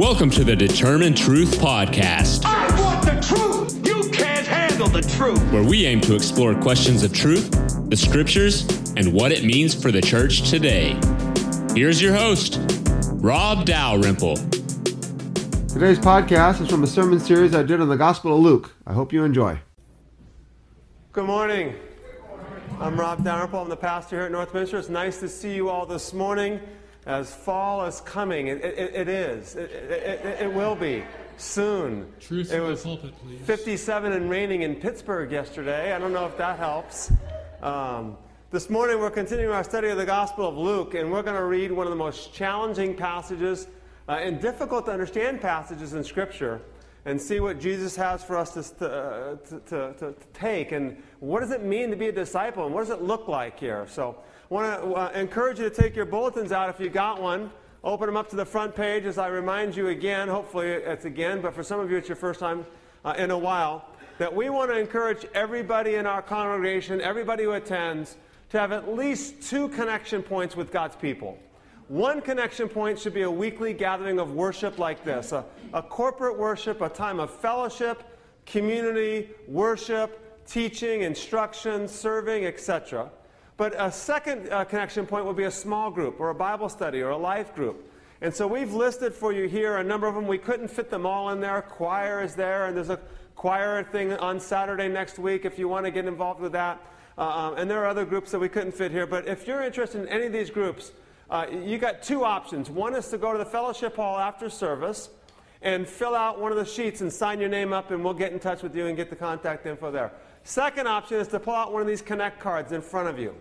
Welcome to the Determinetruth Podcast, I want the truth. You can't handle the truth. where we aim to explore questions of truth, the scriptures, and what it means for the church today. Here's your host, Rob Dalrymple. Today's podcast is from a sermon series I did on the Gospel of Luke. I hope you enjoy. Good morning. I'm Rob Dalrymple. I'm the pastor here at Northminster. It's nice to see you all this morning as fall is coming. It, it, it is. It, it, will be soon. Truth it was pulpit, please. 57 and raining in Pittsburgh yesterday. I don't know if that helps. Um, this morning we're continuing our study of the Gospel of Luke, and we're going to read one of the most challenging passages uh, and difficult to understand passages in Scripture and see what Jesus has for us to, uh, to, to, to, take and what does it mean to be a disciple and what does it look like here. So want to uh, encourage you to take your bulletins out if you got one. Open them up to the front page as I remind you again, hopefully it's again, but for some of you it's your first time uh, in a while, that we want to encourage everybody in our congregation, everybody who attends, to have at least two connection points with God's people. One connection point should be a weekly gathering of worship like this a, a corporate worship, a time of fellowship, community, worship, teaching, instruction, serving, etc. But a second uh, connection point would be a small group or a Bible study or a life group. And so we've listed for you here a number of them. We couldn't fit them all in there. Choir is there, and there's a choir thing on Saturday next week if you want to get involved with that. Uh, um, and there are other groups that we couldn't fit here. But if you're interested in any of these groups, uh, you got two options. One is to go to the fellowship hall after service and fill out one of the sheets and sign your name up, and we'll get in touch with you and get the contact info there. Second option is to pull out one of these Connect cards in front of you.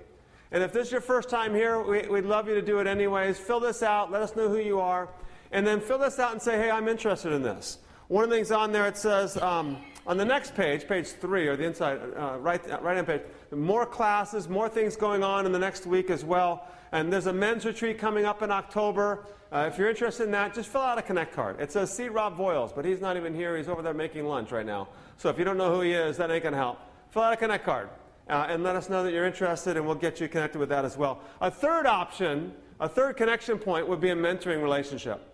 And if this is your first time here, we, would love you to do it anyways. Fill this out, let us know who you are, and then fill this out and say, hey, I'm interested in this. One of the things on there, it says um, on the next page, page three, or the inside, uh, right, right hand page, more classes, more things going on in the next week as well. And there's a men's retreat coming up in October. Uh, if you're interested in that, just fill out a Connect card. It says, see Rob Voiles, but he's not even here. He's over there making lunch right now. So if you don't know who he is, that ain't going to help. Fill out a Connect card uh, and let us know that you're interested, and we'll get you connected with that as well. A third option, a third connection point would be a mentoring relationship.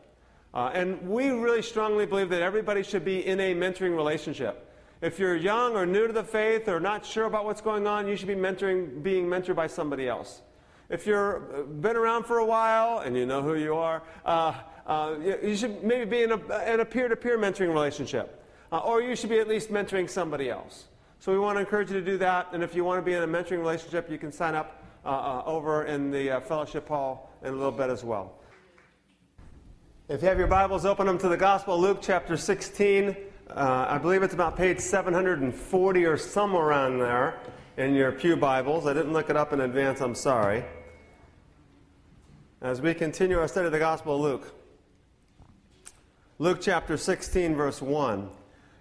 Uh, and we really strongly believe that everybody should be in a mentoring relationship. If you're young or new to the faith or not sure about what's going on, you should be mentoring, being mentored by somebody else. If you've been around for a while and you know who you are, uh, uh, you should maybe be in a, in a peer-to-peer mentoring relationship. Uh, or you should be at least mentoring somebody else. So we want to encourage you to do that. And if you want to be in a mentoring relationship, you can sign up uh, uh, over in the uh, fellowship hall in a little bit as well. If you have your Bibles, open them to the Gospel of Luke chapter 16. Uh, I believe it's about page 740 or somewhere around there in your Pew Bibles. I didn't look it up in advance, I'm sorry. As we continue our study of the Gospel of Luke, Luke chapter 16, verse 1.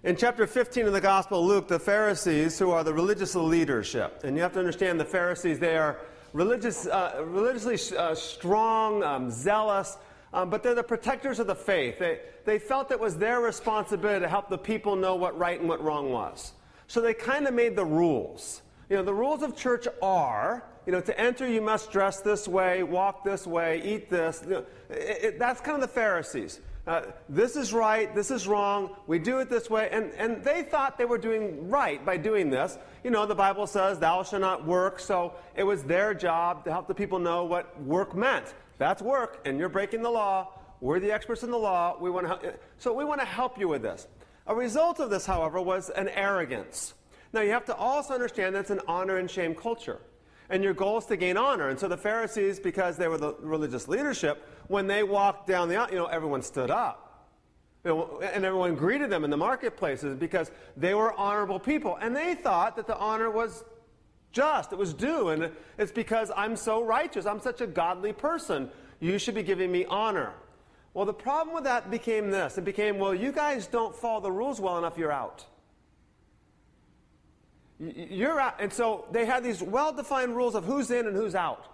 In chapter 15 of the Gospel of Luke, the Pharisees, who are the religious leadership, and you have to understand the Pharisees, they are religious, uh, religiously uh, strong, um, zealous, um, but they're the protectors of the faith. They, they felt it was their responsibility to help the people know what right and what wrong was. So they kind of made the rules. You know, the rules of church are, you know, to enter you must dress this way, walk this way, eat this. You know, it, it, that's kind of the Pharisees. Uh, this is right, this is wrong, we do it this way. And, and they thought they were doing right by doing this. You know, the Bible says, thou shalt not work, so it was their job to help the people know what work meant. That's work, and you're breaking the law. We're the experts in the law. We want to so we want to help you with this. A result of this, however, was an arrogance. Now, you have to also understand that it's an honor and shame culture. And your goal is to gain honor. And so the Pharisees, because they were the religious leadership, when they walked down the aisle, you know, everyone stood up. And everyone greeted them in the marketplaces because they were honorable people. And they thought that the honor was just, it was due. And it's because I'm so righteous, I'm such a godly person. You should be giving me honor. Well, the problem with that became this it became, well, you guys don't follow the rules well enough, you're out. You're out. And so they had these well defined rules of who's in and who's out.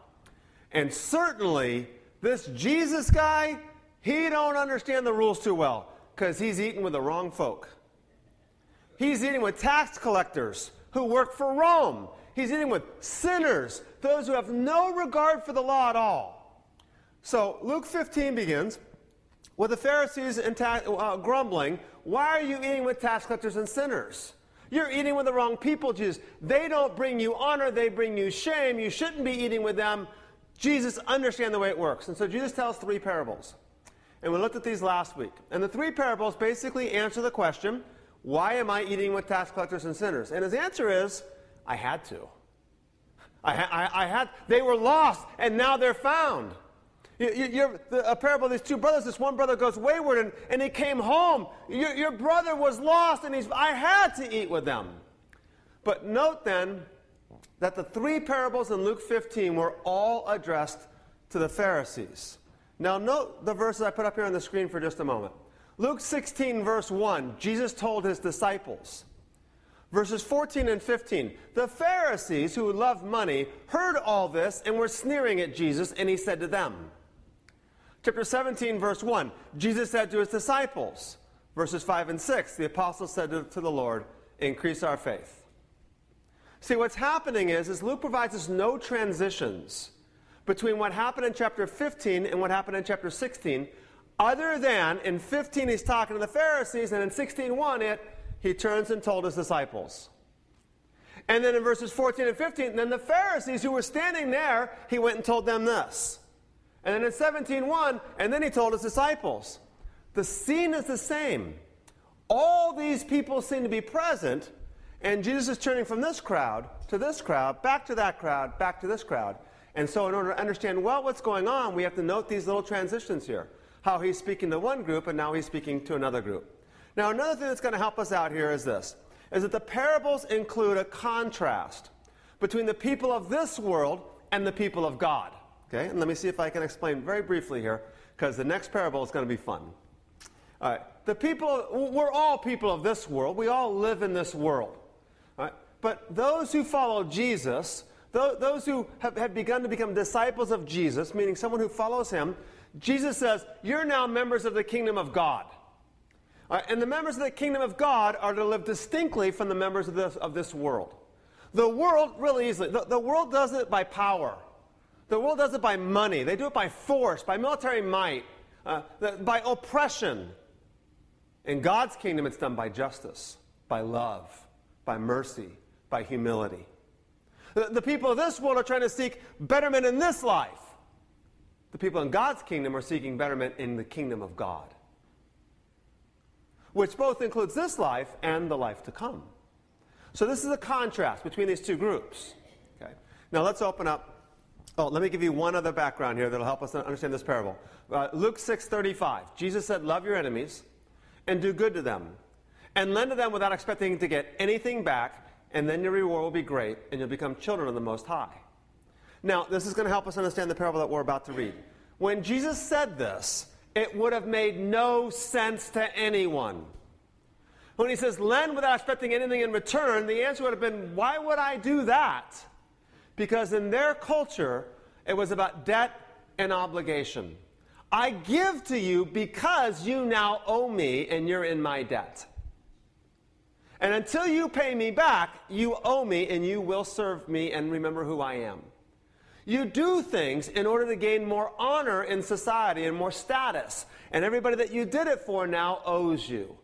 And certainly, this Jesus guy, he don't understand the rules too well because he's eating with the wrong folk. He's eating with tax collectors who work for Rome. He's eating with sinners, those who have no regard for the law at all. So Luke 15 begins with the Pharisees ta- uh, grumbling, Why are you eating with tax collectors and sinners? You're eating with the wrong people, Jesus. They don't bring you honor, they bring you shame. You shouldn't be eating with them. Jesus understand the way it works. And so Jesus tells three parables. And we looked at these last week. And the three parables basically answer the question, why am I eating with tax collectors and sinners? And his answer is, I had to. I, I, I had, they were lost, and now they're found. You, a parable of these two brothers. This one brother goes wayward, and, and he came home. Your, your brother was lost, and he's, I had to eat with them. But note then that the three parables in Luke 15 were all addressed to the Pharisees. Now, note the verses I put up here on the screen for just a moment. Luke 16, verse 1, Jesus told his disciples, Verses 14 and 15. The Pharisees, who loved money, heard all this and were sneering at Jesus, and he said to them, Chapter 17, verse 1. Jesus said to his disciples, verses 5 and 6, the apostles said to, to the Lord, Increase our faith. See, what's happening is, is Luke provides us no transitions between what happened in chapter 15 and what happened in chapter 16, other than in 15 he's talking to the Pharisees, and in 16.1 it he turns and told his disciples. And then in verses 14 and 15, then the Pharisees who were standing there, he went and told them this. And then in 17.1, and then he told his disciples. The scene is the same. All these people seem to be present, and Jesus is turning from this crowd to this crowd, back to that crowd, back to this crowd. And so, in order to understand well what's going on, we have to note these little transitions here. How he's speaking to one group, and now he's speaking to another group. Now, another thing that's going to help us out here is this is that the parables include a contrast between the people of this world and the people of God. Okay? And let me see if I can explain very briefly here, because the next parable is going to be fun. All right. The people, we're all people of this world. We all live in this world. All right? But those who follow Jesus, those who have, have begun to become disciples of Jesus, meaning someone who follows him, Jesus says, You're now members of the kingdom of God. Right, and the members of the kingdom of God are to live distinctly from the members of this, of this world. The world, really easily, the, the world does it by power. The world does it by money. They do it by force, by military might, uh, by oppression. In God's kingdom, it's done by justice, by love, by mercy, by humility. The, the people of this world are trying to seek betterment in this life. The people in God's kingdom are seeking betterment in the kingdom of God which both includes this life and the life to come. So this is a contrast between these two groups. Okay. Now let's open up. Oh, let me give you one other background here that'll help us understand this parable. Uh, Luke 6:35. Jesus said, "Love your enemies and do good to them, and lend to them without expecting to get anything back, and then your reward will be great, and you'll become children of the Most High." Now, this is going to help us understand the parable that we're about to read. When Jesus said this, it would have made no sense to anyone. When he says, lend without expecting anything in return, the answer would have been, why would I do that? Because in their culture, it was about debt and obligation. I give to you because you now owe me and you're in my debt. And until you pay me back, you owe me and you will serve me and remember who I am. You do things in order to gain more honor in society and more status. And everybody that you did it for now owes you.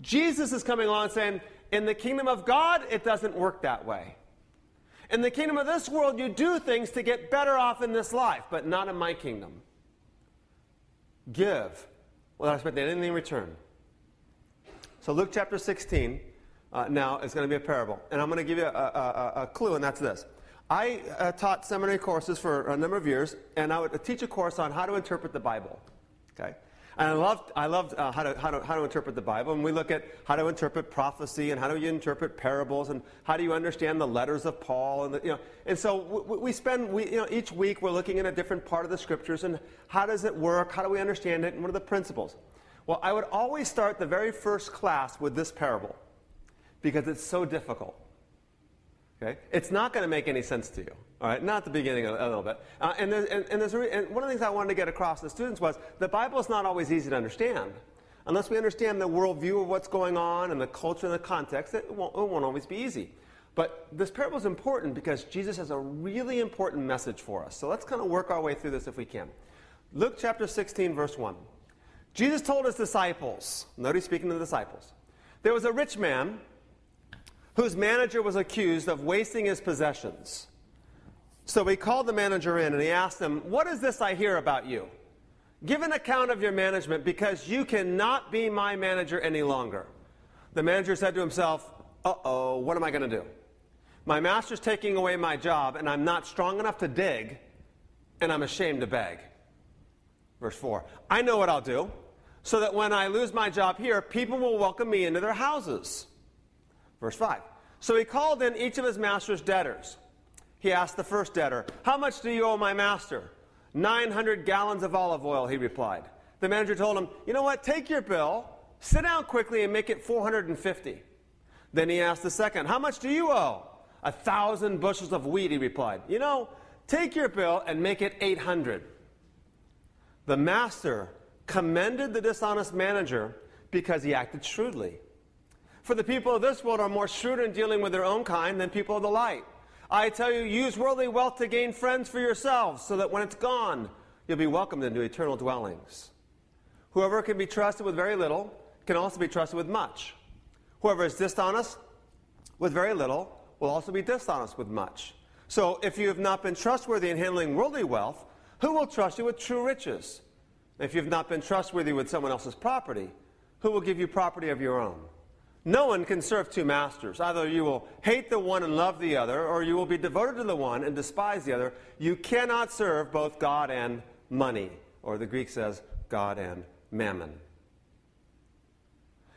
Jesus is coming along saying, in the kingdom of God, it doesn't work that way. In the kingdom of this world, you do things to get better off in this life, but not in my kingdom. Give without expecting anything in return. So, Luke chapter 16 uh, now is going to be a parable. And I'm going to give you a, a, a, clue, and that's this. I uh, taught seminary courses for a number of years, and I would teach a course on how to interpret the Bible. Okay? And I loved, I loved uh, how, to, how, to, how to interpret the Bible. And we look at how to interpret prophecy and how do you interpret parables and how do you understand the letters of Paul. And, the, you know, and so we, we spend, we, you know, each week we're looking at a different part of the scriptures and how does it work? How do we understand it? And what are the principles? Well, I would always start the very first class with this parable because it's so difficult. Okay? It's not going to make any sense to you. All right? Not the beginning a, a little bit. Uh, and, there's, and, and, there's re- and one of the things I wanted to get across to students was the Bible is not always easy to understand. Unless we understand the worldview of what's going on and the culture and the context, it won't, it won't always be easy. But this parable is important because Jesus has a really important message for us. So let's kind of work our way through this if we can. Luke chapter 16, verse 1. Jesus told his disciples, notice speaking to the disciples, there was a rich man whose manager was accused of wasting his possessions. So he called the manager in and he asked him, What is this I hear about you? Give an account of your management because you cannot be my manager any longer. The manager said to himself, Uh oh, what am I going to do? My master's taking away my job and I'm not strong enough to dig and I'm ashamed to beg. Verse 4 I know what I'll do so that when I lose my job here, people will welcome me into their houses. Verse 5 So he called in each of his master's debtors. He asked the first debtor, How much do you owe my master? 900 gallons of olive oil, he replied. The manager told him, You know what? Take your bill, sit down quickly, and make it 450. Then he asked the second, How much do you owe? A thousand bushels of wheat, he replied. You know, take your bill and make it 800. The master commended the dishonest manager because he acted shrewdly. For the people of this world are more shrewd in dealing with their own kind than people of the light. I tell you, use worldly wealth to gain friends for yourselves, so that when it's gone, you'll be welcomed into eternal dwellings. Whoever can be trusted with very little can also be trusted with much. Whoever is dishonest with very little will also be dishonest with much. So if you have not been trustworthy in handling worldly wealth, who will trust you with true riches? If you've not been trustworthy with someone else's property, who will give you property of your own? No one can serve two masters. Either you will hate the one and love the other, or you will be devoted to the one and despise the other. You cannot serve both God and money, or the Greek says God and mammon.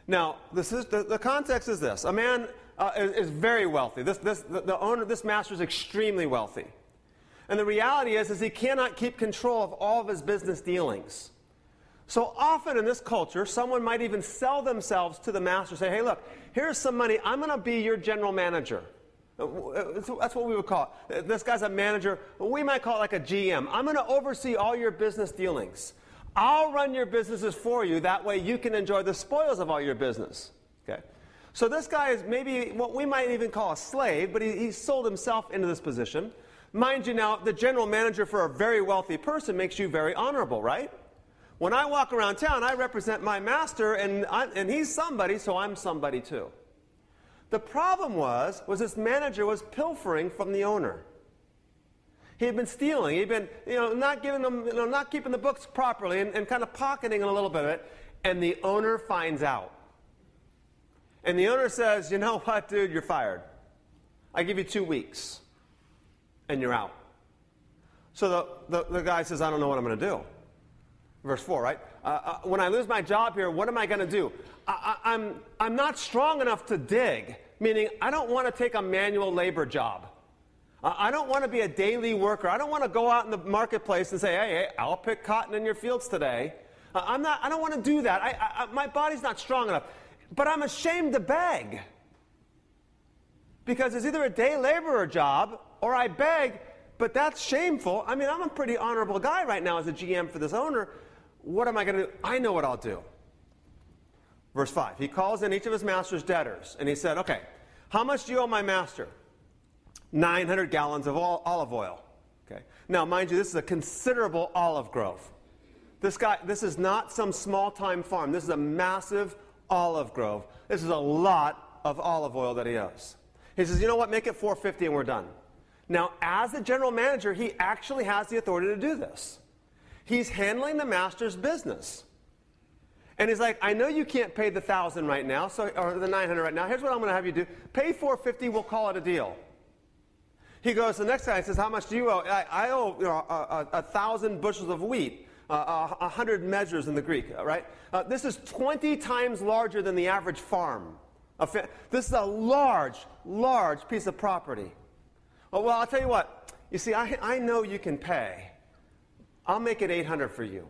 Now, is, the, the context is this. A man uh, is, is, very wealthy. This, this, the, the owner, this master is extremely wealthy. And the reality is, is he cannot keep control of all of his business dealings. So often in this culture, someone might even sell themselves to the master, say, hey, look, here's some money. I'm going to be your general manager. Uh, uh, that's what we would call it. Uh, this guy's a manager. We might call it like a GM. I'm going to oversee all your business dealings. I'll run your businesses for you. That way you can enjoy the spoils of all your business. Okay? So this guy is maybe what we might even call a slave, but he, he sold himself into this position. Mind you now, the general manager for a very wealthy person makes you very honorable, right? When I walk around town, I represent my master, and, I, and he's somebody, so I'm somebody too. The problem was, was this manager was pilfering from the owner. He had been stealing. He'd been, you know, not giving them, you know, not keeping the books properly, and, and kind of pocketing a little bit of it. And the owner finds out. And the owner says, "You know what, dude? You're fired. I give you two weeks, and you're out." So the, the, the guy says, "I don't know what I'm going to do." Verse 4, right? Uh, uh, when I lose my job here, what am I going to do? I, I, I'm, I'm not strong enough to dig, meaning I don't want to take a manual labor job. I don't want to be a daily worker. I don't want to go out in the marketplace and say, hey, hey I'll pick cotton in your fields today. I'm not, I don't want to do that. I, I, my body's not strong enough. But I'm ashamed to beg. Because it's either a day laborer job or I beg, but that's shameful. I mean, I'm a pretty honorable guy right now as a GM for this owner, what am I going to do? I know what I'll do. Verse 5 He calls in each of his master's debtors, and he said, Okay, how much do you owe my master? 900 gallons of olive oil. Okay. Now, mind you, this is a considerable olive grove. This guy, this is not some small time farm. This is a massive olive grove. This is a lot of olive oil that he owes. He says, you know what, make it 450 and we're done. Now, as the general manager, he actually has the authority to do this. He's handling the master's business. And he's like, I know you can't pay the thousand right now, so or the 900 right now. Here's what I'm going to have you do: pay 450. We'll call it a deal. He goes. The next guy and says, How much do you owe? I, I owe you know, a, a, a, thousand bushels of wheat, uh, a, hundred measures in the Greek. Right? Uh, this is 20 times larger than the average farm. This is a large, large piece of property. Well, I'll tell you what. You see, I, I know you can pay. I'll make it 800 for you.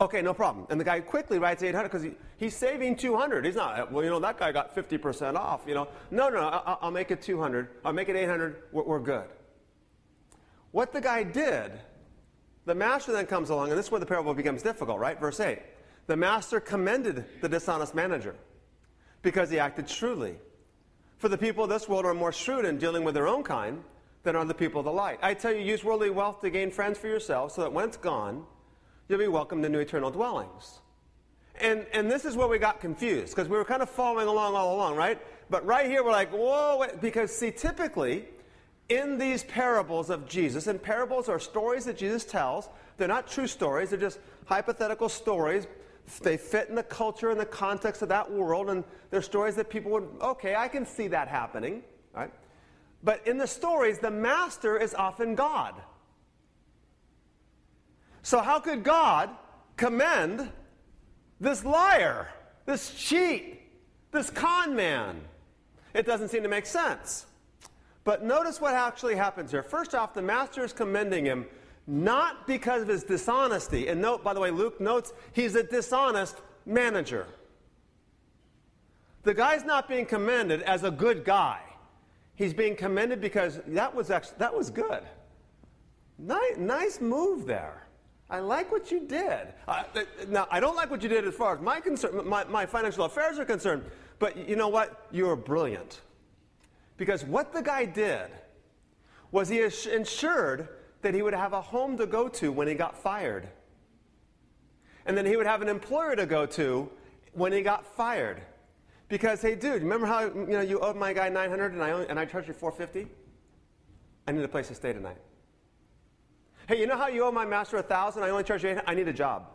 Okay, no problem. And the guy quickly writes 800 because he, he's saving 200. He's not, well, you know, that guy got 50% off, you know. No, no, I'll, I'll make it 200. I'll make it 800. We're, we're good. What the guy did, the master then comes along, and this is where the parable becomes difficult, right? Verse 8. The master commended the dishonest manager because he acted shrewdly. For the people of this world are more shrewd in dealing with their own kind than are the people of the light. I tell you, use worldly wealth to gain friends for yourselves, so that when it's gone, you'll be welcomed into eternal dwellings. And, and this is where we got confused because we were kind of following along all along, right? But right here, we're like, whoa, wait, because see, typically in these parables of Jesus, and parables are stories that Jesus tells, they're not true stories, they're just hypothetical stories. They fit in the culture and the context of that world, and they're stories that people would, okay, I can see that happening? But in the stories, the master is often God. So, how could God commend this liar, this cheat, this con man? It doesn't seem to make sense. But notice what actually happens here. First off, the master is commending him not because of his dishonesty. And note, by the way, Luke notes he's a dishonest manager. The guy's not being commended as a good guy. He's being commended because that was actually, that was good. Nice, nice move there. I like what you did. Uh, now, I don't like what you did as far as my, concern, my, my financial affairs are concerned, but you know what? You were brilliant. Because what the guy did was he ensured that he would have a home to go to when he got fired. And then he would have an employer to go to when he got fired. Because, hey, dude, remember how you know you owed my guy 900 and I, only, and I charged you 450? I need a place to stay tonight. Hey, you know how you owe my master a thousand? I only charge you 800. I need a job.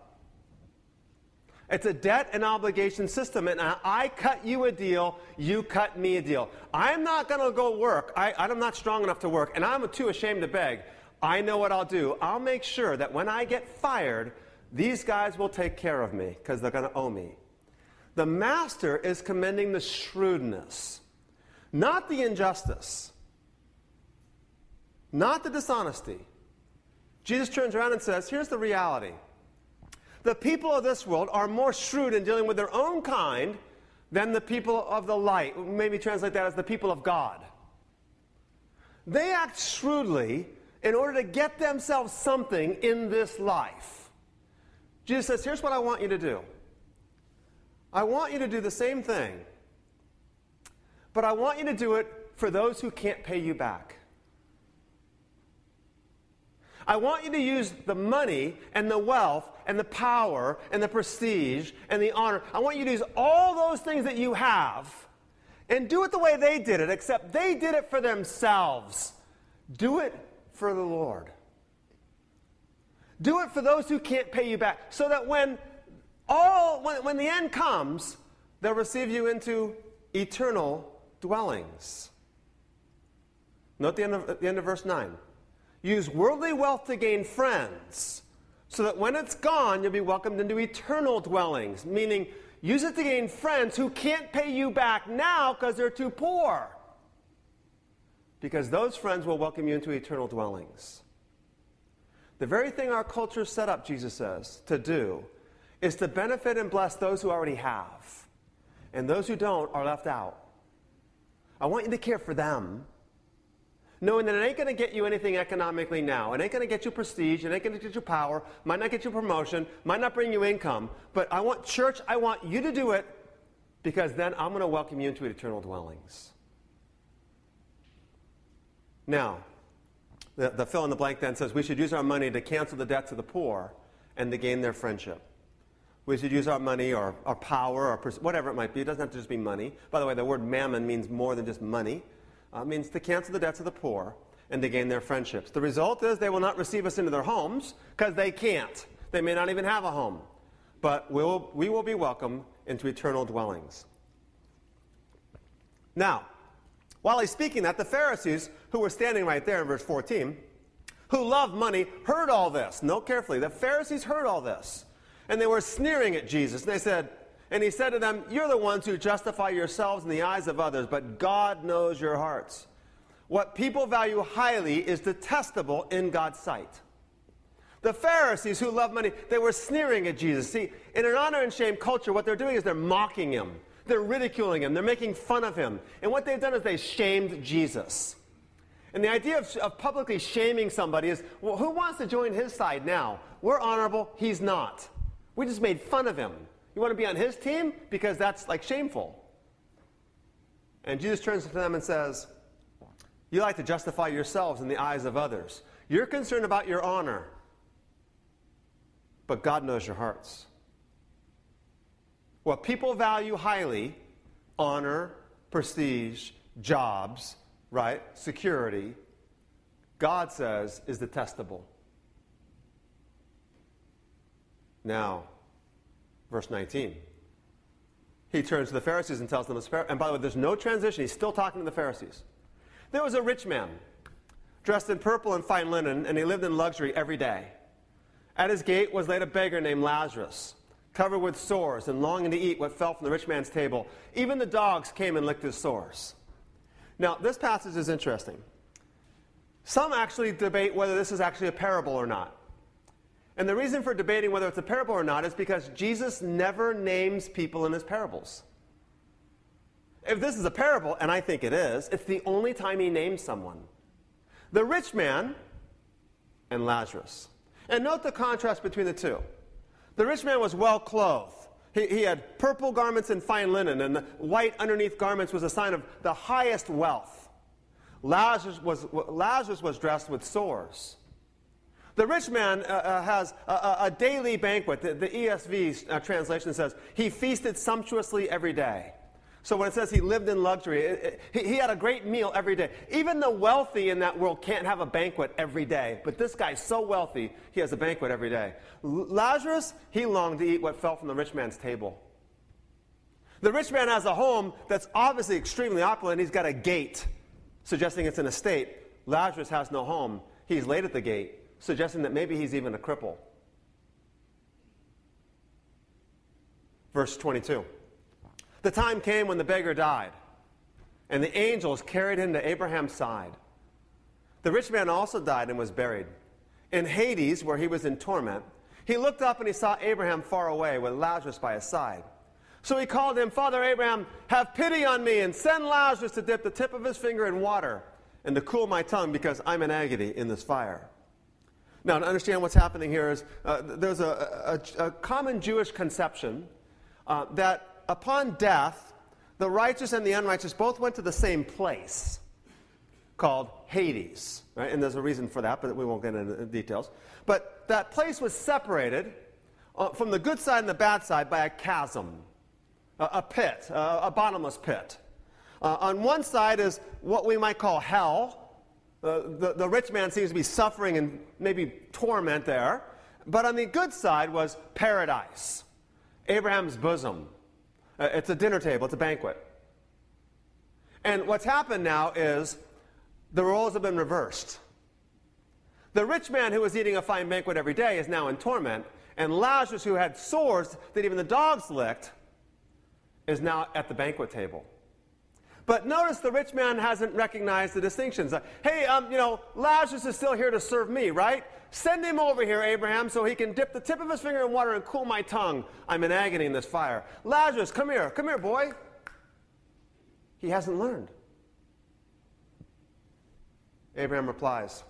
It's a debt and obligation system, and I cut you a deal, you cut me a deal. I'm not going to go work. I, I'm not strong enough to work, and I'm too ashamed to beg. I know what I'll do. I'll make sure that when I get fired, these guys will take care of me because they're going to owe me. The master is commending the shrewdness, not the injustice, not the dishonesty. Jesus turns around and says, Here's the reality. The people of this world are more shrewd in dealing with their own kind than the people of the light. Maybe translate that as the people of God. They act shrewdly in order to get themselves something in this life. Jesus says, Here's what I want you to do. I want you to do the same thing, but I want you to do it for those who can't pay you back. I want you to use the money and the wealth and the power and the prestige and the honor. I want you to use all those things that you have and do it the way they did it, except they did it for themselves. Do it for the Lord. Do it for those who can't pay you back, so that when all when, when the end comes, they'll receive you into eternal dwellings. Note the end of, the end of verse 9. Use worldly wealth to gain friends, so that when it's gone, you'll be welcomed into eternal dwellings. Meaning, use it to gain friends who can't pay you back now because they're too poor. Because those friends will welcome you into eternal dwellings. The very thing our culture set up, Jesus says, to do is to benefit and bless those who already have. And those who don't are left out. I want you to care for them knowing that it ain't going to get you anything economically now. It ain't going to get you prestige. It ain't going to get you power. Might not get you promotion. Might not bring you income. But I want, church, I want you to do it because then I'm going to welcome you into eternal dwellings. Now, the, the fill in the blank then says we should use our money to cancel the debts of the poor and to gain their friendship. We should use our money or our power or whatever it might be. It doesn't have to just be money. By the way, the word mammon means more than just money uh, means to cancel the debts of the poor and to gain their friendships. The result is they will not receive us into their homes because they can't. They may not even have a home. But we will, we will be welcome into eternal dwellings. Now, while he's speaking that, the Pharisees, who were standing right there in verse 14, who loved money, heard all this. Note carefully. The Pharisees heard all this. And they were sneering at Jesus. And they said, and he said to them, You're the ones who justify yourselves in the eyes of others, but God knows your hearts. What people value highly is detestable in God's sight. The Pharisees who love money, they were sneering at Jesus. See, in an honor and shame culture, what they're doing is they're mocking him. They're ridiculing him. They're making fun of him. And what they've done is they shamed Jesus. And the idea of, of publicly shaming somebody is well, who wants to join his side now? We're honorable, he's not. We just made fun of him. You want to be on his team? Because that's like shameful. And Jesus turns to them and says, You like to justify yourselves in the eyes of others. You're concerned about your honor, but God knows your hearts. What people value highly honor, prestige, jobs, right? Security God says is detestable. Now, verse 19. He turns to the Pharisees and tells them, and by the way, there's no transition. He's still talking to the Pharisees. There was a rich man dressed in purple and fine linen, and he lived in luxury every day. At his gate was laid a beggar named Lazarus, covered with sores and longing to eat what fell from the rich man's table. Even the dogs came and licked his sores. Now, this passage is interesting. Some actually debate whether this is actually a parable or not. And the reason for debating whether it's a parable or not is because Jesus never names people in his parables. If this is a parable, and I think it is, it's the only time he names someone the rich man and Lazarus. And note the contrast between the two. The rich man was well clothed. He, he, had purple garments and fine linen, and the white underneath garments was a sign of the highest wealth. Lazarus was, Lazarus was dressed with sores. The rich man uh, uh, has a, a, daily banquet. The, the ESV uh, translation says he feasted sumptuously every day. So when it says he lived in luxury, it, it, he, he had a great meal every day. Even the wealthy in that world can't have a banquet every day. But this guy's so wealthy, he has a banquet every day. L- Lazarus, he longed to eat what fell from the rich man's table. The rich man has a home that's obviously extremely opulent. He's got a gate, suggesting it's an estate. Lazarus has no home. He's laid at the gate, suggesting that maybe he's even a cripple. Verse 22. The time came when the beggar died, and the angels carried him to Abraham's side. The rich man also died and was buried. In Hades, where he was in torment, he looked up and he saw Abraham far away with Lazarus by his side. So he called him, Father Abraham, have pity on me and send Lazarus to dip the tip of his finger in water and to cool my tongue because I'm in agony in this fire. Now, to understand what's happening here is uh, there's a, a, a, common Jewish conception uh, that upon death, the righteous and the unrighteous both went to the same place called Hades. Right? And there's a reason for that, but we won't get into details. But that place was separated uh, from the good side and the bad side by a chasm, a, a pit, a, a, bottomless pit. Uh, on one side is what we might call hell. Uh, the, the rich man seems to be suffering and maybe torment there. But on the good side was paradise, Abraham's bosom, uh, it's a dinner table, it's a banquet. And what's happened now is the roles have been reversed. The rich man who was eating a fine banquet every day is now in torment, and Lazarus, who had sores that even the dogs licked, is now at the banquet table. But notice the rich man hasn't recognized the distinctions. Hey, um, you know, Lazarus is still here to serve me, right? Send him over here, Abraham, so he can dip the tip of his finger in water and cool my tongue. I'm in agony in this fire. Lazarus, come here. Come here, boy. He hasn't learned. Abraham replies,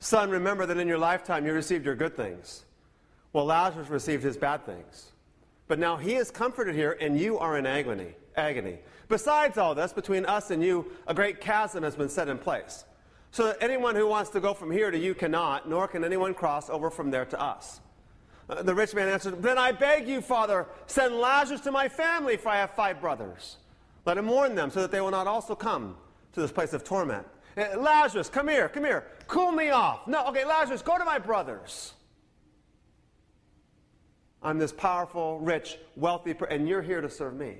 Son, remember that in your lifetime you received your good things. Well, Lazarus received his bad things. But now he is comforted here, and you are in agony. Agony. Besides all this, between us and you, a great chasm has been set in place so that anyone who wants to go from here to you cannot, nor can anyone cross over from there to us. Uh, the rich man answered, Then I beg you, Father, send Lazarus to my family, for I have five brothers. Let him warn them, so that they will not also come to this place of torment. Uh, Lazarus, come here, come here. Cool me off. No, okay, Lazarus, go to my brothers. I'm this powerful, rich, wealthy, and you're here to serve me.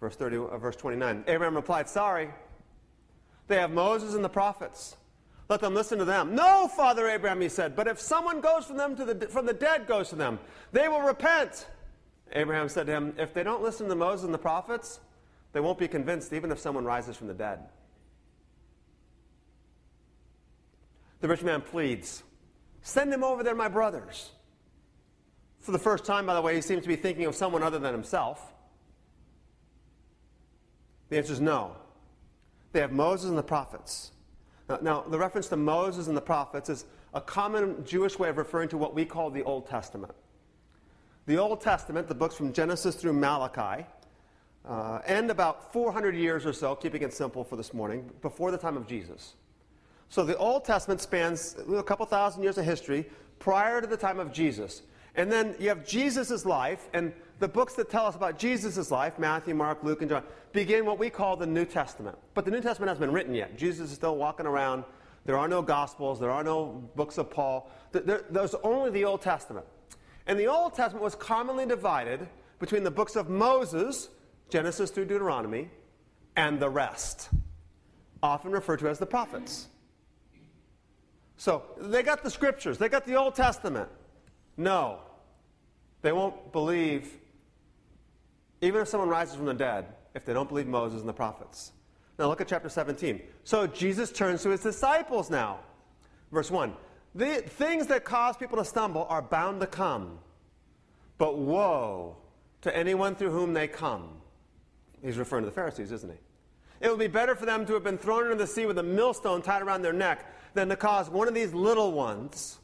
Verse 30, uh, verse 29. Abraham replied, Sorry. They have Moses and the prophets. Let them listen to them. No, Father Abraham, he said, but if someone goes from them to the, from the dead goes to them, they will repent. Abraham said to him, If they don't listen to Moses and the prophets, they won't be convinced even if someone rises from the dead. The rich man pleads, Send him over there, my brothers. For the first time, by the way, he seems to be thinking of someone other than himself. The answer is no. They have Moses and the prophets. Now, now, the reference to Moses and the prophets is a common Jewish way of referring to what we call the Old Testament. The Old Testament, the books from Genesis through Malachi, uh, end about 400 years or so, keeping it simple for this morning, before the time of Jesus. So the Old Testament spans a couple thousand years of history prior to the time of Jesus. And then you have Jesus' life, and the books that tell us about Jesus' life, Matthew, Mark, Luke, and John, begin what we call the New Testament. But the New Testament hasn't been written yet. Jesus is still walking around. There are no Gospels, there are no books of Paul. There's only the Old Testament. And the Old Testament was commonly divided between the books of Moses, Genesis through Deuteronomy, and the rest, often referred to as the prophets. So they got the scriptures, they got the Old Testament. No, they won't believe, even if someone rises from the dead, if they don't believe Moses and the prophets. Now look at chapter 17. So Jesus turns to his disciples now. Verse 1 The things that cause people to stumble are bound to come, but woe to anyone through whom they come. He's referring to the Pharisees, isn't he? It would be better for them to have been thrown into the sea with a millstone tied around their neck than to cause one of these little ones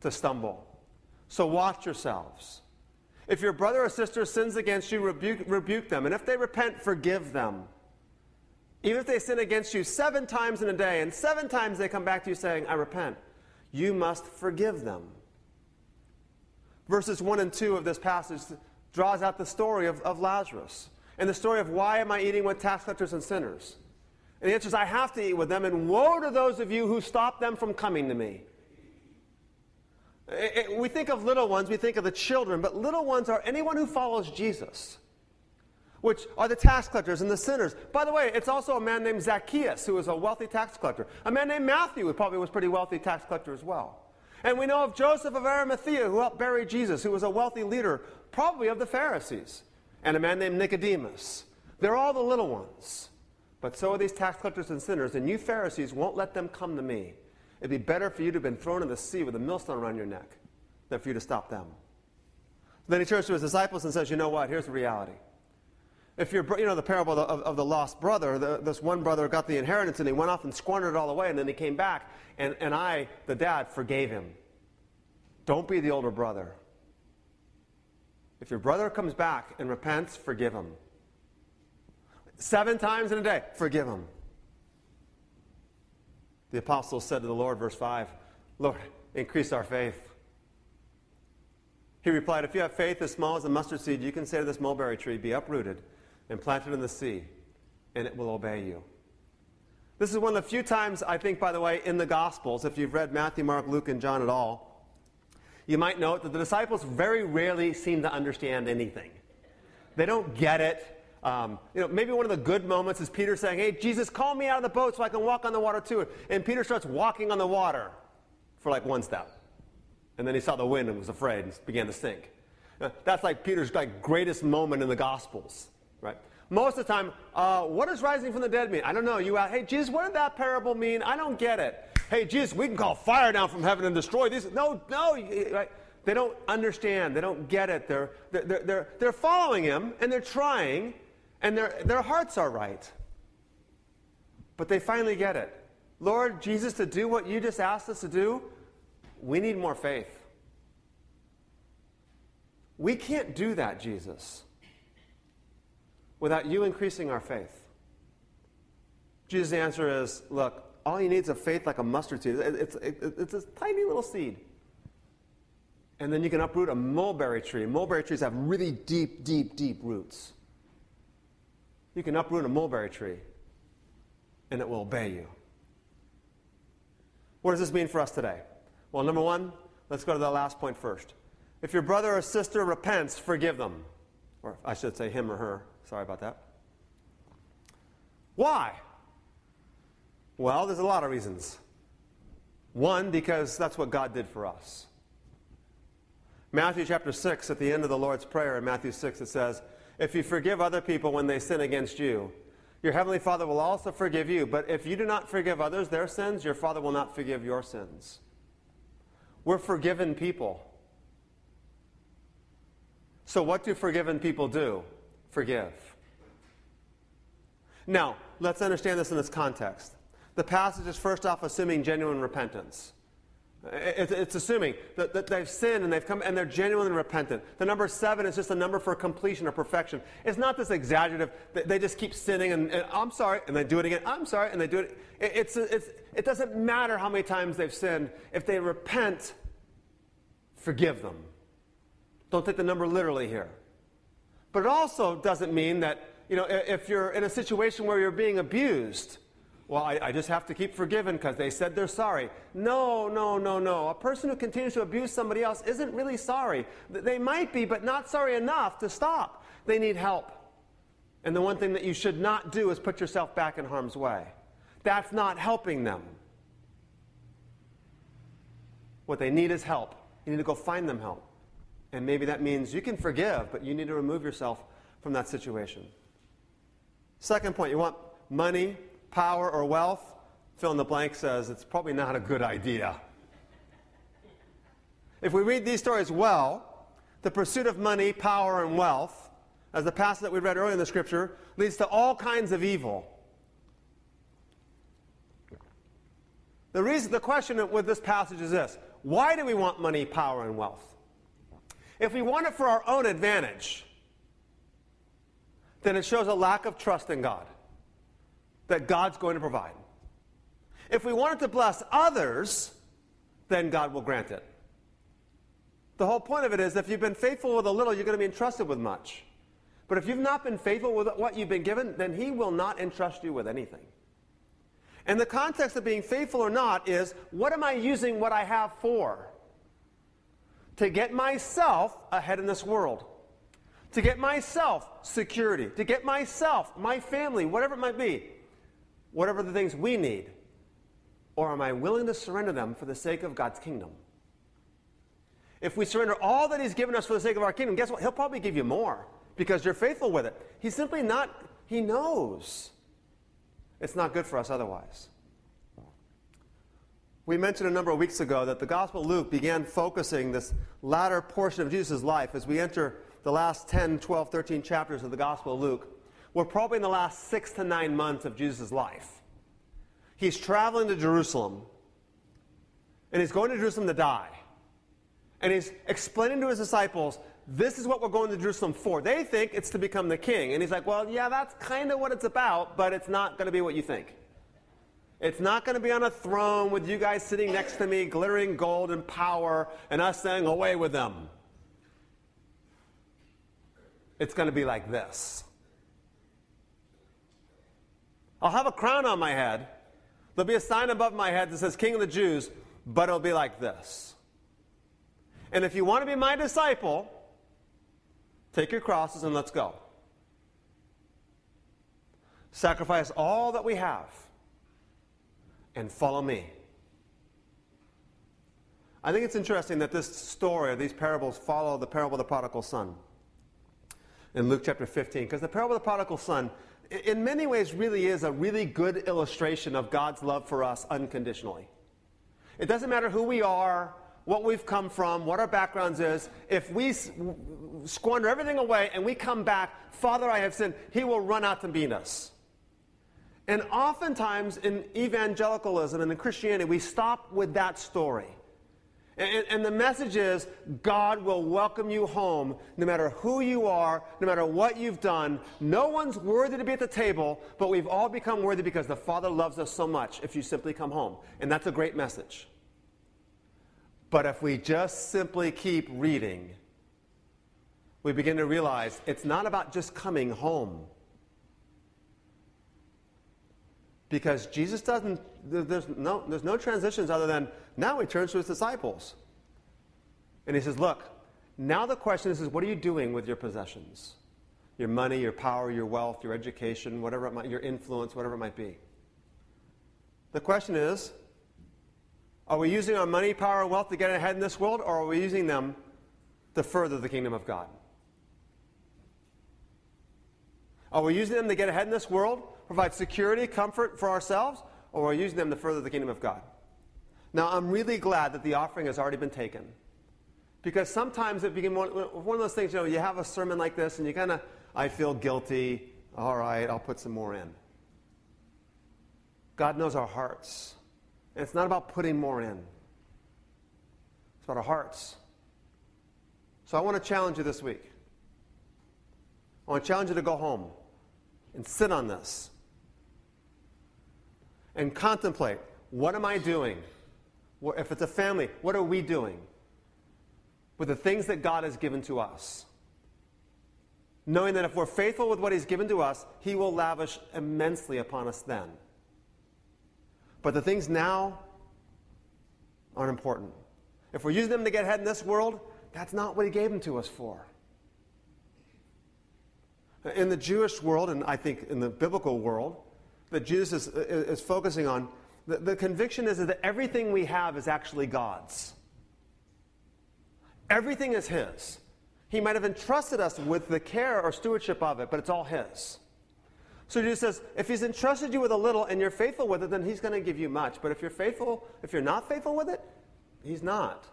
to stumble. So watch yourselves. If your brother or sister sins against you, rebuke, rebuke them. And if they repent, forgive them. Even if they sin against you seven times in a day, and seven times they come back to you saying, I repent, you must forgive them. Verses 1 and 2 of this passage draws out the story of, of Lazarus and the story of why am I eating with tax collectors and sinners? And the answer is, I have to eat with them, and woe to those of you who stop them from coming to me. It, it, we think of little ones, we think of the children, but little ones are anyone who follows Jesus, which are the tax collectors and the sinners. By the way, it's also a man named Zacchaeus, who was a wealthy tax collector. A man named Matthew, who probably was a pretty wealthy tax collector as well. And we know of Joseph of Arimathea, who helped bury Jesus, who was a wealthy leader, probably of the Pharisees, and a man named Nicodemus. They're all the little ones. But so are these tax collectors and sinners, and you Pharisees won't let them come to me. It'd be better for you to have been thrown in the sea with a millstone around your neck than for you to stop them. Then he turns to his disciples and says, You know what? Here's the reality. If you're, you know, the parable of, of, of the lost brother, the, this one brother got the inheritance and he went off and squandered it all away, and then he came back, and, and I, the dad, forgave him. Don't be the older brother. If your brother comes back and repents, forgive him. Seven times in a day, forgive him. The apostles said to the Lord, verse 5, Lord, increase our faith. He replied, If you have faith as small as a mustard seed, you can say to this mulberry tree, Be uprooted and planted in the sea, and it will obey you. This is one of the few times, I think, by the way, in the Gospels, if you've read Matthew, Mark, Luke, and John at all, you might note that the disciples very rarely seem to understand anything. They don't get it. Um, you know, maybe one of the good moments is Peter saying, Hey, Jesus, call me out of the boat so I can walk on the water too. And Peter starts walking on the water for like one step. And then he saw the wind and was afraid and began to sink. Uh, that's like Peter's like greatest moment in the Gospels, right? Most of the time, uh, what does rising from the dead mean? I don't know. You ask, hey, Jesus, what did that parable mean? I don't get it. Hey, Jesus, we can call fire down from heaven and destroy these. No, no. Right? They don't understand. They don't get it. They're, they're, they're, they're following him and they're trying, and their, their hearts are right. But they finally get it. Lord Jesus, to do what you just asked us to do, we need more faith. We can't do that, Jesus, without you increasing our faith. Jesus' answer is look, all you need is a faith like a mustard seed. It's, it's a tiny little seed. And then you can uproot a mulberry tree. Mulberry trees have really deep, deep, deep roots. You can uproot a mulberry tree, and it will obey you. What does this mean for us today? Well, number one, let's go to the last point first. If your brother or sister repents, forgive them. Or I should say him or her. Sorry about that. Why? Well, there's a lot of reasons. One, because that's what God did for us. Matthew chapter 6, at the end of the Lord's Prayer in Matthew 6, it says, If you forgive other people when they sin against you, your heavenly Father will also forgive you. But if you do not forgive others their sins, your Father will not forgive your sins. We're forgiven people. So, what do forgiven people do? Forgive. Now, let's understand this in this context. The passage is first off assuming genuine repentance. It's assuming that, they've sinned and they've come and they're genuinely repentant. The number seven is just a number for completion or perfection. It's not this exaggerative. That they just keep sinning and, and I'm sorry, and they do it again. I'm sorry, and they do it. It's, it's, it doesn't matter how many times they've sinned. If they repent, forgive them. Don't take the number literally here. But it also doesn't mean that, you know, if you're in a situation where you're being abused, well, I, I just have to keep forgiving because they said they're sorry. No, no, no, no. A person who continues to abuse somebody else isn't really sorry. They might be, but not sorry enough to stop. They need help. And the one thing that you should not do is put yourself back in harm's way. That's not helping them. What they need is help. You need to go find them help. And maybe that means you can forgive, but you need to remove yourself from that situation. Second point, you want money, power, or wealth? Fill in the blank says it's probably not a good idea. If we read these stories well, the pursuit of money, power, and wealth, as the passage that we read earlier in the scripture, leads to all kinds of evil. The reason, the question with this passage is this why do we want money, power, and wealth? If we want it for our own advantage, then it shows a lack of trust in God, that God's going to provide. If we want it to bless others, then God will grant it. The whole point of it is if you've been faithful with a little, you're going to be entrusted with much. But if you've not been faithful with what you've been given, then He will not entrust you with anything. And the context of being faithful or not is what am I using what I have for? to get myself ahead in this world, to get myself security, to get myself, my family, whatever it might be, whatever the things we need? Or am I willing to surrender them for the sake of God's kingdom? If we surrender all that He's given us for the sake of our kingdom, guess what? He'll probably give you more because you're faithful with it. He's simply not, He knows it's not good for us otherwise. We mentioned a number of weeks ago that the Gospel of Luke began focusing this latter portion of Jesus' life as we enter the last 10, 12, 13 chapters of the Gospel of Luke. We're probably in the last six to nine months of Jesus' life. He's traveling to Jerusalem, and he's going to Jerusalem to die. And he's explaining to his disciples, this is what we're going to Jerusalem for. They think it's to become the king. And he's like, well, yeah, that's kind of what it's about, but it's not going to be what you think. It's not going to be on a throne with you guys sitting next to me, glittering gold and power, and us saying, away with them. It's going to be like this. I'll have a crown on my head. There'll be a sign above my head that says King of the Jews, but it'll be like this. And if you want to be my disciple, take your crosses and let's go. Sacrifice all that we have and follow me. I think it's interesting that this story, these parables, follow the parable of the prodigal son in Luke chapter 15, because the parable of the prodigal son, in many ways, really is a really good illustration of God's love for us unconditionally. It doesn't matter who we are, what we've come from, what our backgrounds is. If we squander everything away and we come back, Father, I have sinned, He will run out to meet us. And oftentimes in evangelicalism and in Christianity, we stop with that story. And, and, the message is God will welcome you home no matter who you are, no matter what you've done. No one's worthy to be at the table, but we've all become worthy because the Father loves us so much if you simply come home. And that's a great message. But if we just simply keep reading, we begin to realize it's not about just coming home. Because Jesus doesn't, there's no, there's no transitions other than now he turns to his disciples. And he says, Look, now the question is, is what are you doing with your possessions? Your money, your power, your wealth, your education, whatever it might, your influence, whatever it might be. The question is, are we using our money, power, and wealth to get ahead in this world, or are we using them to further the kingdom of God? Are we using them to get ahead in this world, provide security, comfort for ourselves, or are using them to further the kingdom of God? Now, I'm really glad that the offering has already been taken. Because sometimes it becomes one, one of those things, you know, you have a sermon like this and you kind of, I feel guilty. All right, I'll put some more in. God knows our hearts. And it's not about putting more in, it's about our hearts. So I want to challenge you this week. I want to challenge you to go home and sit on this and contemplate what am I doing? If it's a family, what are we doing? with the things that God has given to us. Knowing that if we're faithful with what He's given to us, He will lavish immensely upon us then. But the things now aren't important. If we're using them to get ahead in this world, that's not what He gave them to us for. In the Jewish world, and I think in the biblical world, that Jesus is, is focusing on, the, the conviction is that everything we have is actually God's. Everything is His. He might have entrusted us with the care or stewardship of it, but it's all His. So Jesus says, if He's entrusted you with a little and you're faithful with it, then He's going to give you much. But if you're faithful, if you're not faithful with it, He's not.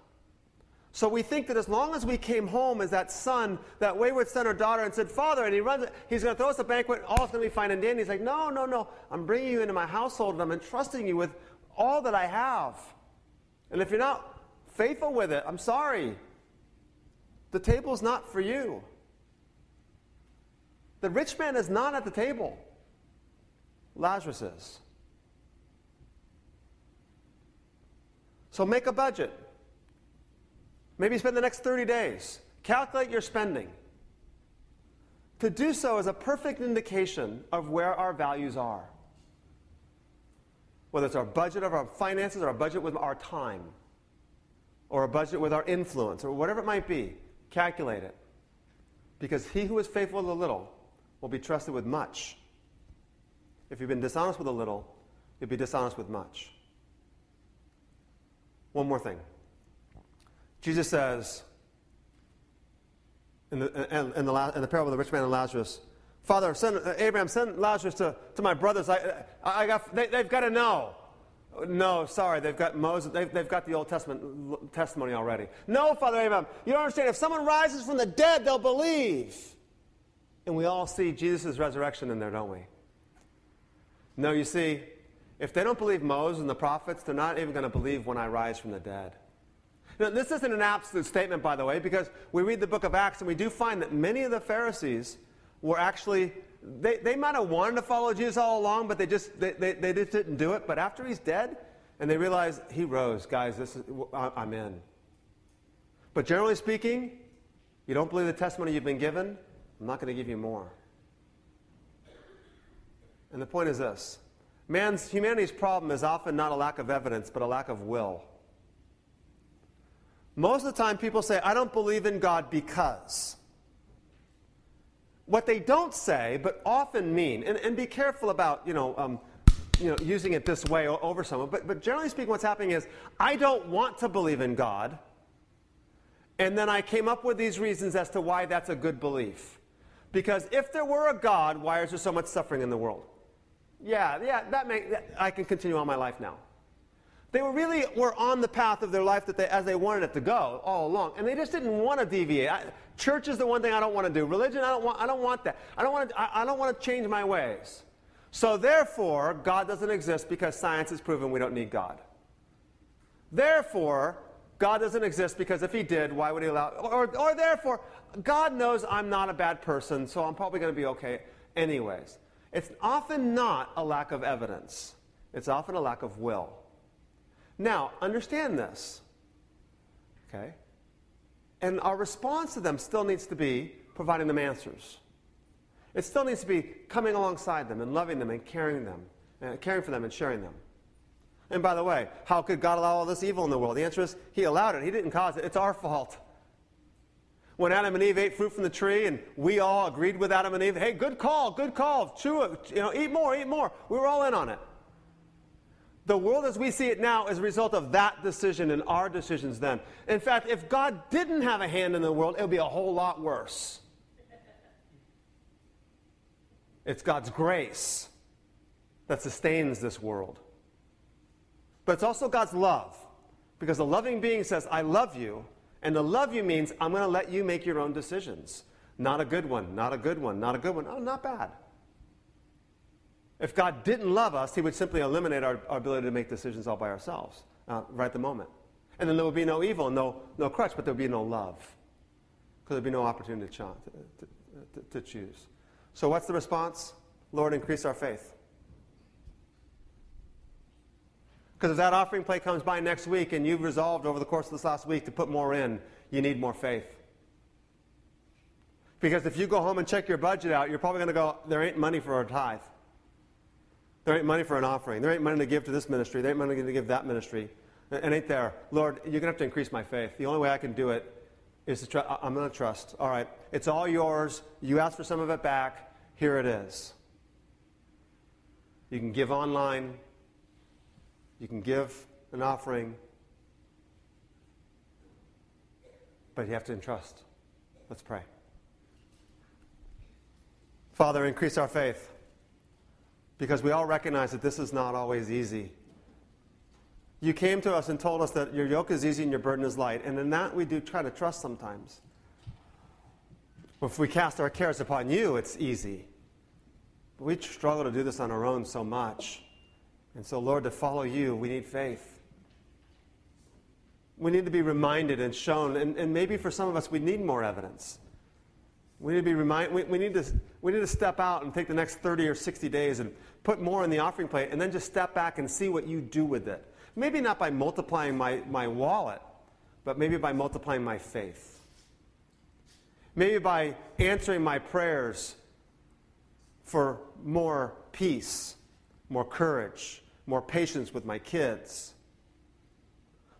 So we think that as long as we came home as that son, that wayward son or daughter, and said, Father, and he runs, he's going to throw us a banquet, all is going to be fine and dandy. He's like, No, no, no. I'm bringing you into my household and I'm entrusting you with all that I have. And if you're not faithful with it, I'm sorry. The table's not for you. The rich man is not at the table, Lazarus is. So make a budget. Maybe spend the next 30 days. Calculate your spending. To do so is a perfect indication of where our values are. Whether it's our budget of our finances or our budget with our time or a budget with our influence or whatever it might be, calculate it. Because he who is faithful with a little will be trusted with much. If you've been dishonest with a little, you'll be dishonest with much. One more thing. Jesus says in the, in, in the, in the parable of the rich man and Lazarus, Father, send, uh, Abraham, send Lazarus to, to my brothers. I, I got, they, they've got to know. No, sorry, they've got Moses, they've, they've got the Old Testament testimony already. No, Father Abraham, you don't understand. If someone rises from the dead, they'll believe. And we all see Jesus' resurrection in there, don't we? No, you see, if they don't believe Moses and the prophets, they're not even going to believe when I rise from the dead. Now, this isn't an absolute statement, by the way, because we read the book of Acts and we do find that many of the Pharisees were actually, they, they might have wanted to follow Jesus all along, but they just, they, they, they just didn't do it. But after he's dead, and they realize he rose, guys, this is, I'm in. But generally speaking, you don't believe the testimony you've been given, I'm not going to give you more. And the point is this man's humanity's problem is often not a lack of evidence, but a lack of will. Most of the time, people say, I don't believe in God because. What they don't say, but often mean, and, and be careful about, you know, um, you know, using it this way over someone, but, but generally speaking, what's happening is, I don't want to believe in God, and then I came up with these reasons as to why that's a good belief. Because if there were a God, why is there so much suffering in the world? Yeah, yeah, that may, I can continue on my life now. They were really were on the path of their life that they, as they wanted it to go all along, and they just didn't want to deviate. I, church is the one thing I don't want to do. Religion, I don't want. I don't want that. I don't want to. I, I don't want to change my ways. So therefore, God doesn't exist because science has proven we don't need God. Therefore, God doesn't exist because if He did, why would He allow? Or, or therefore, God knows I'm not a bad person, so I'm probably going to be okay anyways. It's often not a lack of evidence. It's often a lack of will. Now, understand this. Okay? And our response to them still needs to be providing them answers. It still needs to be coming alongside them and loving them and caring them, uh, caring for them and sharing them. And by the way, how could God allow all this evil in the world? The answer is He allowed it. He didn't cause it. It's our fault. When Adam and Eve ate fruit from the tree, and we all agreed with Adam and Eve, "Hey, good call, good call, chew it, you know, eat more, eat more." We were all in on it. The world as we see it now is a result of that decision and our decisions then. In fact, if God didn't have a hand in the world, it would be a whole lot worse. It's God's grace that sustains this world. But it's also God's love. Because the loving being says, I love you. And to love you means I'm going to let you make your own decisions. Not a good one, not a good one, not a good one. Oh, not bad. If God didn't love us, He would simply eliminate our, our ability to make decisions all by ourselves uh, right at the moment. And then there would be no evil, no, no crutch, but there would be no love. Because there would be no opportunity to, ch- to, to, to choose. So, what's the response? Lord, increase our faith. Because if that offering plate comes by next week and you've resolved over the course of this last week to put more in, you need more faith. Because if you go home and check your budget out, you're probably going to go, there ain't money for a tithe. There ain't money for an offering. There ain't money to give to this ministry. There ain't money to give that ministry. And ain't there. Lord, you're going to have to increase my faith. The only way I can do it is to trust. I'm going to trust. All right, it's all yours. You asked for some of it back. Here it is. You can give online. You can give an offering. But you have to entrust. Let's pray. Father, increase our faith because we all recognize that this is not always easy. You came to us and told us that your yoke is easy and your burden is light, and in that we do try to trust sometimes. If we cast our cares upon you, it's easy. But we struggle to do this on our own so much. And so, Lord, to follow you, we need faith. We need to be reminded and shown, and, and maybe for some of us, we need more evidence. We need to be remind, we, we, need to, we need to step out and take the next 30 or 60 days and put more in the offering plate and then just step back and see what you do with it. Maybe not by multiplying my, my wallet, but maybe by multiplying my faith. Maybe by answering my prayers for more peace, more courage, more patience with my kids,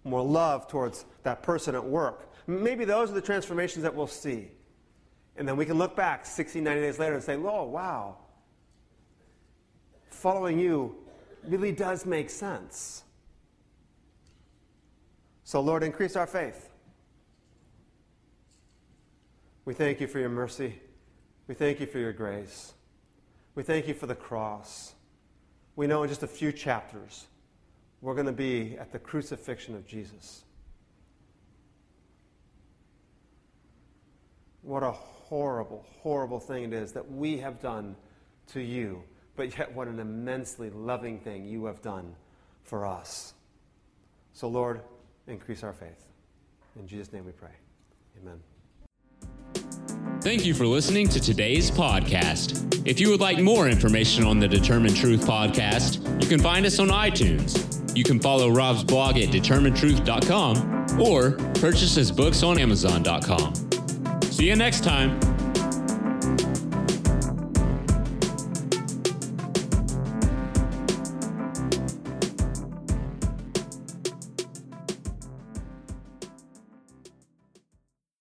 more love towards that person at work. Maybe those are the transformations that we'll see. And then we can look back 60, 90 days later and say, oh, wow, following you really does make sense. So, Lord, increase our faith. We thank you for your mercy. We thank you for your grace. We thank you for the cross. We know in just a few chapters we're going to be at the crucifixion of Jesus. What a horrible, horrible thing it is that we have done to you, but yet what an immensely loving thing you have done for us. So, Lord, increase our faith. In Jesus' name we pray. Amen. Thank you for listening to today's podcast. If you would like more information on the Determinetruth podcast, you can find us on iTunes. You can follow Rob's blog at determinetruth.com or purchase his books on amazon.com. See you next time.